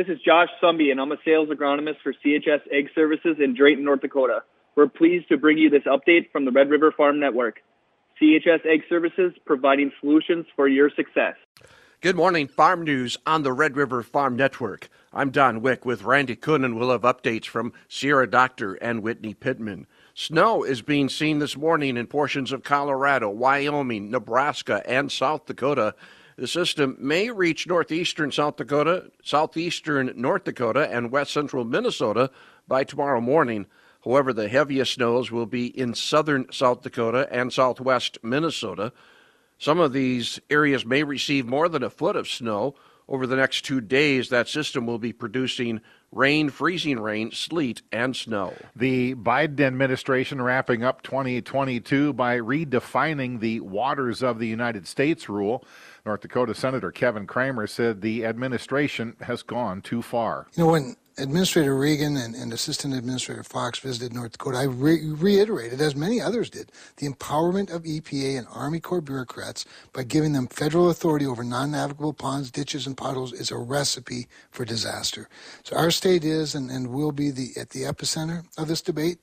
This is Josh Sumby, and I'm a sales agronomist for CHS Ag Services in Drayton, North Dakota. We're pleased to bring you this update from the Red River Farm Network. CHS Ag Services providing solutions for your success. Good morning, Farm News on the Red River Farm Network. I'm Don Wick with Randy Kuhn, and we'll have updates from Sierra Doctor and Whitney Pittman. Snow is being seen this morning in portions of Colorado, Wyoming, Nebraska, and South Dakota. The system may reach northeastern South Dakota, southeastern North Dakota, and west central Minnesota by tomorrow morning. However, the heaviest snows will be in southern South Dakota and southwest Minnesota. Some of these areas may receive more than a foot of snow. Over the next two days, that system will be producing rain, freezing rain, sleet, and snow. The Biden administration wrapping up 2022 by redefining the waters of the United States rule. North Dakota Senator Kevin Cramer said the administration has gone too far. You know, when Administrator Regan and, and, Assistant Administrator Fox visited North Dakota, I re- reiterated, as many others did, the empowerment of EPA and Army Corps bureaucrats by giving them federal authority over non navigable ponds, ditches, and potholes is a recipe for disaster. So our state is and, and will be the, at the epicenter of this debate.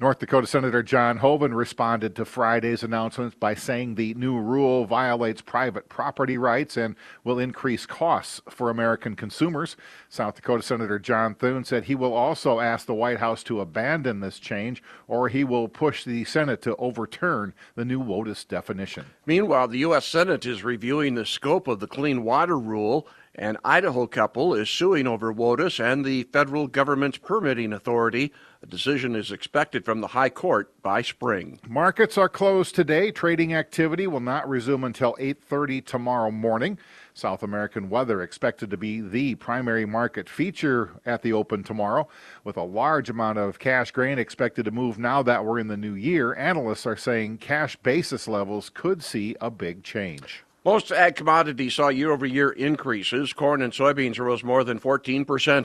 North Dakota Senator John Hoeven responded to Friday's announcements by saying the new rule violates private property rights and will increase costs for American consumers. South Dakota Senator John Thune said he will also ask the White House to abandon this change or he will push the Senate to overturn the new WOTUS definition. Meanwhile, the U.S. Senate is reviewing the scope of the Clean Water Rule. An Idaho couple is suing over WOTUS and the federal government's permitting authority. A decision is expected from the High Court by spring. Markets are closed today. Trading activity will not resume until 8:30 tomorrow morning. South American weather expected to be the primary market feature at the open tomorrow, with a large amount of cash grain expected to move now that we're in the new year. Analysts are saying cash basis levels could see a big change. Most ag commodities saw year over year increases. Corn and soybeans rose more than 14%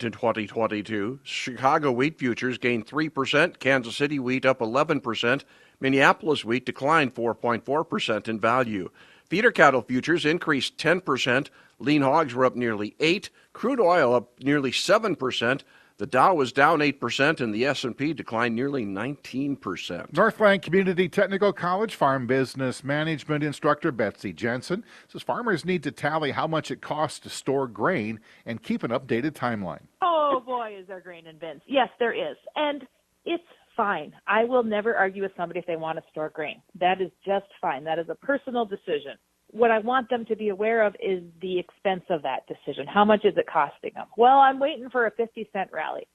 in 2022. Chicago wheat futures gained 3%, Kansas City wheat up 11%, Minneapolis wheat declined 4.4% in value. Feeder cattle futures increased 10%, lean hogs were up nearly 8, crude oil up nearly 7%, the Dow was down 8% and the S&P declined nearly 19%. Northland Community Technical College farm business management instructor Betsy Jensen says farmers need to tally how much it costs to store grain and keep an updated timeline. Oh boy, is there grain in bins. Yes, there is. And it's fine. I will never argue with somebody if they want to store grain. That is just fine. That is a personal decision what I want them to be aware of is the expense of that decision. How much is it costing them? Well, I'm waiting for a 50 cent rally.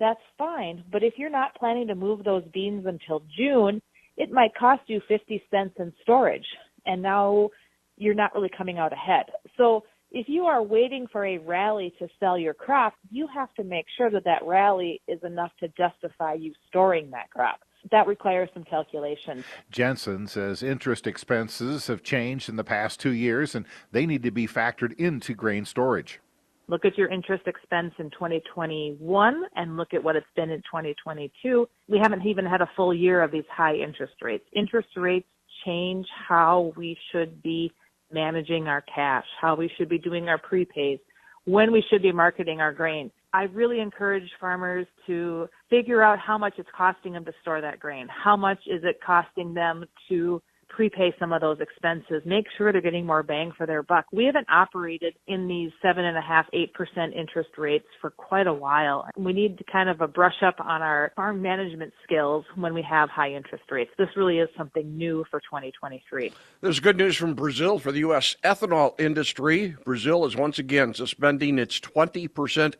That's fine. But if you're not planning to move those beans until June, it might cost you 50 cents in storage. And now you're not really coming out ahead. So if you are waiting for a rally to sell your crop, you have to make sure that that rally is enough to justify you storing that crop that requires some calculation. Jensen says interest expenses have changed in the past two years and they need to be factored into grain storage. Look at your interest expense in 2021 and look at what it's been in 2022. We haven't even had a full year of these high interest rates. Interest rates change how we should be managing our cash, how we should be doing our prepays, when we should be marketing our grain. I really encourage farmers to figure out how much it's costing them to store that grain. How much is it costing them to prepay some of those expenses, make sure they're getting more bang for their buck. We haven't operated in these seven and a half, eight percent interest rates for quite a while. We need kind of a brush up on our farm management skills when we have high interest rates. This really is something new for 2023. There's good news from Brazil for the U.S. ethanol industry. Brazil is once again suspending its 20%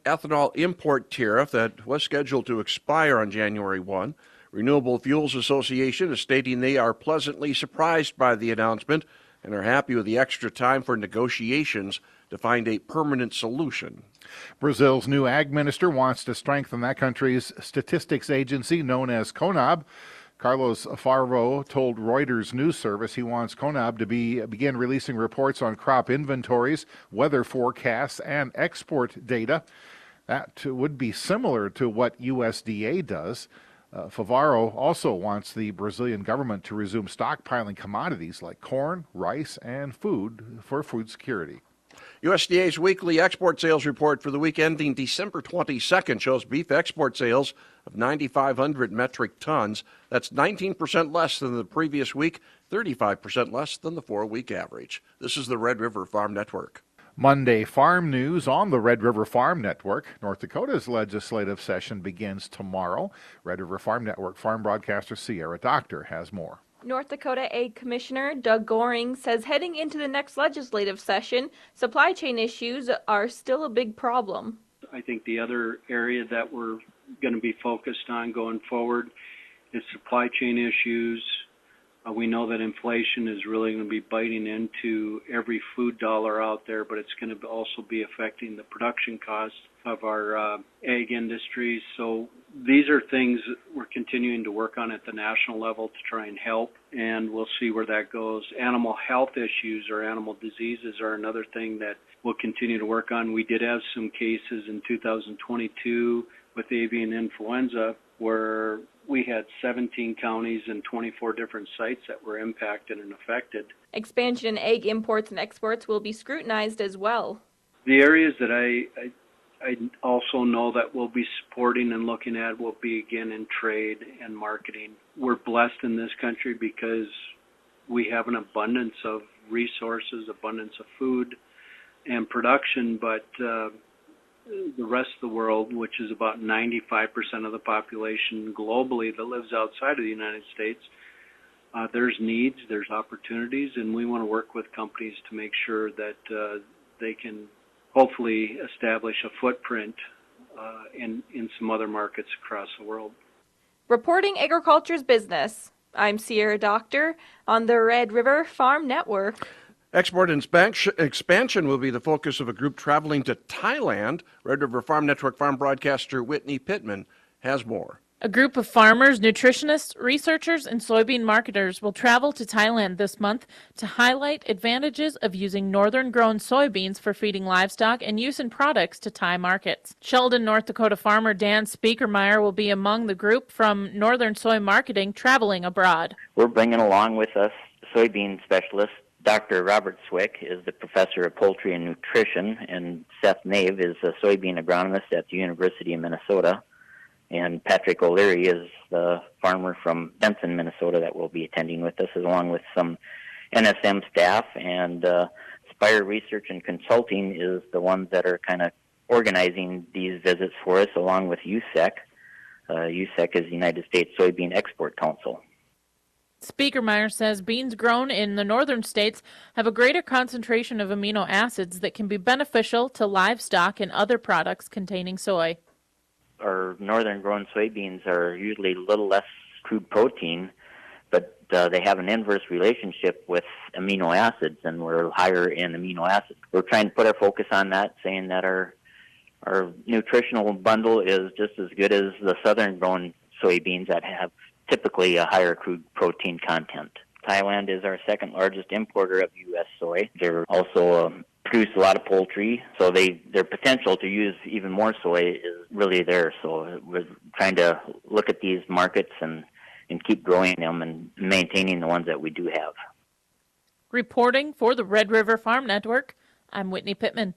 ethanol import tariff that was scheduled to expire on January 1. Renewable Fuels Association is stating they are pleasantly surprised by the announcement and are happy with the extra time for negotiations to find a permanent solution. Brazil's new ag minister wants to strengthen that country's statistics agency known as CONAB. Carlos Favaro told Reuters news service he wants CONAB to be begin releasing reports on crop inventories, weather forecasts, and export data. That would be similar to what USDA does. Uh, Favaro also wants the Brazilian government to resume stockpiling commodities like corn, rice, and food for food security. USDA's weekly export sales report for the week ending December 22nd shows beef export sales of 9,500 metric tons. That's 19% less than the previous week, 35% less than the four week average. This is the Red River Farm Network. Monday farm news on the Red River Farm Network. North Dakota's legislative session begins tomorrow. Red River Farm Network farm broadcaster Sierra Doctor has more. North Dakota Ag Commissioner Doug Goehring says heading into the next legislative session, supply chain issues are still a big problem. I think the other area that we're going to be focused on going forward is supply chain issues, uh, we know that inflation is really going to be biting into every food dollar out there, but it's going to also be affecting the production costs of our uh, ag industries. So these are things we're continuing to work on at the national level to try and help, and we'll see where that goes. Animal health issues or animal diseases are another thing that we'll continue to work on. We did have some cases in 2022 with avian influenza where we had 17 counties and 24 different sites that were impacted and affected. Expansion in egg imports and exports will be scrutinized as well. The areas that I, I I also know that we'll be supporting and looking at will be again in trade and marketing. We're blessed in this country because we have an abundance of resources, abundance of food and production, but uh, the rest of the world, which is about 95% of the population globally that lives outside of the United States, uh, there's needs, there's opportunities, and we want to work with companies to make sure that uh, they can hopefully establish a footprint uh, in, in some other markets across the world. Reporting agriculture's business, I'm Sierra Doctor on the Red River Farm Network. Export and expansion will be the focus of a group traveling to Thailand. Red River Farm Network farm broadcaster Whitney Pittman has more. A group of farmers, nutritionists, researchers, and soybean marketers will travel to Thailand this month to highlight advantages of using northern grown soybeans for feeding livestock and use in products to Thai markets. Sheldon, North Dakota farmer Dan Speakermeyer will be among the group from Northern Soy Marketing traveling abroad. We're bringing along with us soybean specialists Dr. Robert Swick is the professor of poultry and nutrition, and Seth Naeve is a soybean agronomist at the University of Minnesota. And Patrick O'Leary is the farmer from Benson, Minnesota, that will be attending with us, along with some NSM staff. And uh, Spire Research and Consulting is the ones that are kind of organizing these visits for us, along with USSEC. Uh, USSEC is the United States Soybean Export Council. Speakermeyer says beans grown in the northern states have a greater concentration of amino acids that can be beneficial to livestock and other products containing soy. Our northern grown soybeans are usually a little less crude protein, but uh, they have an inverse relationship with amino acids, and we're higher in amino acids. We're trying to put our focus on that, saying that our our nutritional bundle is just as good as the southern grown soybeans that have typically a higher crude protein content. Thailand is our second largest importer of U.S. soy. They're also um, produce a lot of poultry, so they their potential to use even more soy is really there. So we're trying to look at these markets and and keep growing them and maintaining the ones that we do have. Reporting for the Red River Farm Network, I'm Whitney Pittman.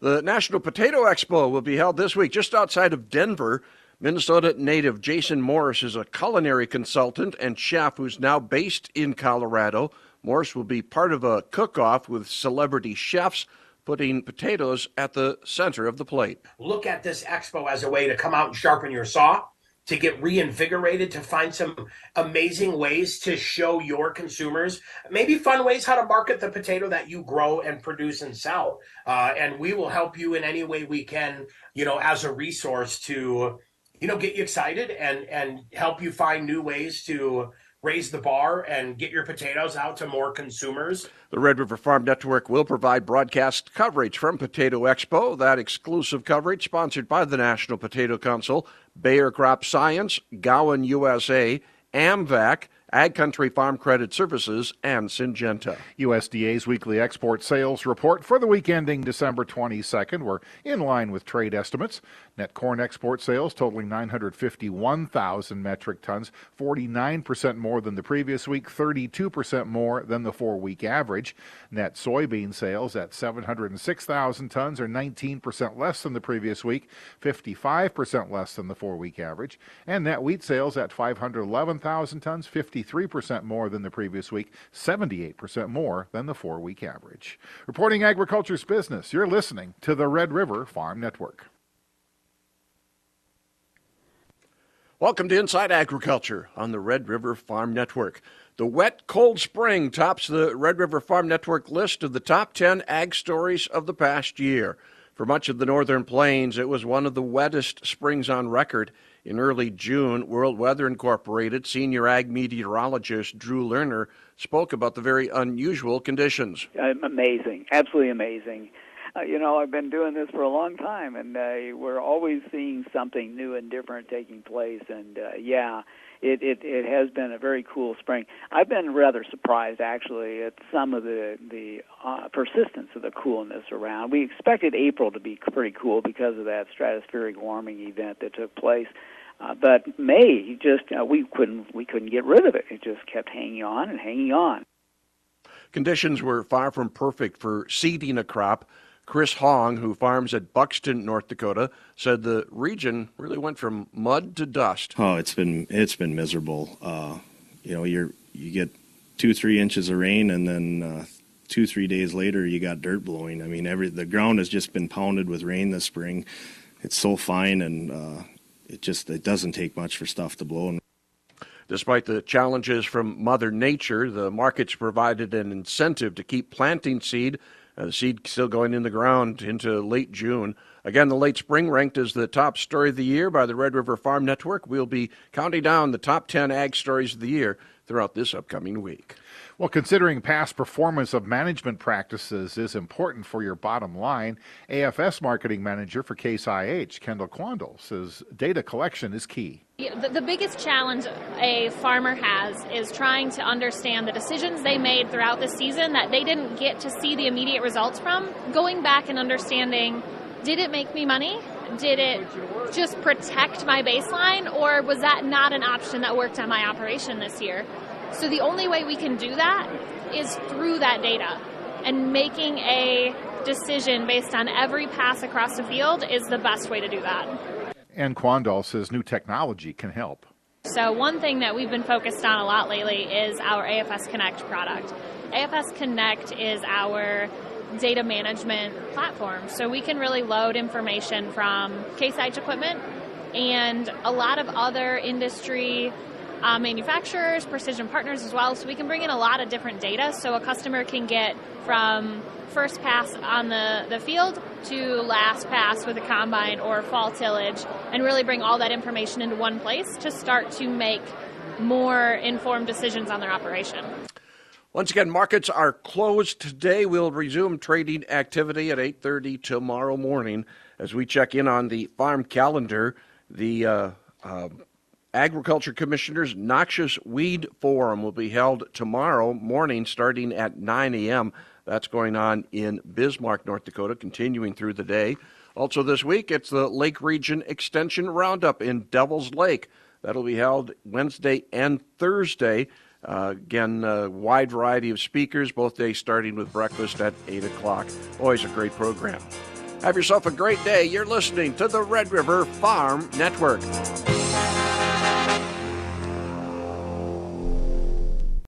The National Potato Expo will be held this week just outside of Denver. Minnesota native Jason Morris is a culinary consultant and chef who's now based in Colorado. Morris will be part of a cook off with celebrity chefs, putting potatoes at the center of the plate. Look at this expo as a way to come out and sharpen your saw, to get reinvigorated, to find some amazing ways to show your consumers, maybe fun ways how to market the potato that you grow and produce and sell. Uh, and we will help you in any way we can, you know, as a resource to you know, get you excited and and help you find new ways to raise the bar and get your potatoes out to more consumers. The Red River Farm Network will provide broadcast coverage from Potato Expo. That exclusive coverage sponsored by the National Potato Council, Bayer Crop Science, Gowan USA, AMVAC, Ag Country Farm Credit Services, and Syngenta. USDA's weekly export sales report for the week ending December 22nd were in line with trade estimates. Net corn export sales totaling 951,000 metric tons, 49% more than the previous week, 32% more than the four week average. Net soybean sales at 706,000 tons, or 19% less than the previous week, 55% less than the four week average. And net wheat sales at 511,000 tons, 53% more than the previous week, 78% more than the four week average. Reporting agriculture's business, you're listening to the Red River Farm Network. Welcome to Inside Agriculture on the Red River Farm Network. The wet, cold spring tops the Red River Farm Network list of the top 10 ag stories of the past year. For much of the northern plains, it was one of the wettest springs on record. In early June, World Weather Incorporated senior ag meteorologist Drew Lerner spoke about the very unusual conditions. Amazing, absolutely amazing uh, you know, I've been doing this for a long time, and uh, we're always seeing something new and different taking place. And uh, yeah, it, it it has been a very cool spring. I've been rather surprised actually at some of the the uh, persistence of the coolness around. We expected April to be pretty cool because of that stratospheric warming event that took place. Uh, but May, just uh, we couldn't we couldn't get rid of it. It just kept hanging on and hanging on. Conditions were far from perfect for seeding a crop. Chris Hong, who farms at Buxton, North Dakota, said the region really went from mud to dust. Oh, it's been it's been miserable. Uh, you know, you're you get two three inches of rain, and then uh, two three days later you got dirt blowing. I mean, every the ground has just been pounded with rain this spring. It's so fine, and uh, it just it doesn't take much for stuff to blow. Despite the challenges from Mother Nature, the markets provided an incentive to keep planting seed uh, the seed still going in the ground into late June. Again, the late spring ranked as the top story of the year by the Red River Farm Network. We'll be counting down the top 10 ag stories of the year throughout this upcoming week. Well, considering past performance of management practices is important for your bottom line, AFS marketing manager for Case IH, Kendall Quandle, says data collection is key. The, the biggest challenge a farmer has is trying to understand the decisions they made throughout the season that they didn't get to see the immediate results from. Going back and understanding did it make me money? Did it just protect my baseline? Or was that not an option that worked on my operation this year? So the only way we can do that is through that data. And making a decision based on every pass across the field is the best way to do that. And Quandal says new technology can help. So, one thing that we've been focused on a lot lately is our AFS Connect product. AFS Connect is our data management platform. So, we can really load information from Case IH equipment and a lot of other industry uh, manufacturers, precision partners as well. So we can bring in a lot of different data so a customer can get from first pass on the, the field to last pass with a combine or fall tillage and really bring all that information into one place to start to make more informed decisions on their operation. Once again, markets are closed today. We'll resume trading activity at 8:30 tomorrow morning as we check in on the farm calendar. The uh, uh, Agriculture Commissioners Noxious Weed Forum will be held tomorrow morning starting at 9 a.m. That's going on in Bismarck, North Dakota, continuing through the day. Also, this week, it's the Lake Region Extension Roundup in Devil's Lake. That'll be held Wednesday and Thursday. Uh, again, a wide variety of speakers, both days starting with breakfast at 8 o'clock. Always a great program. Have yourself a great day. You're listening to the Red River Farm Network.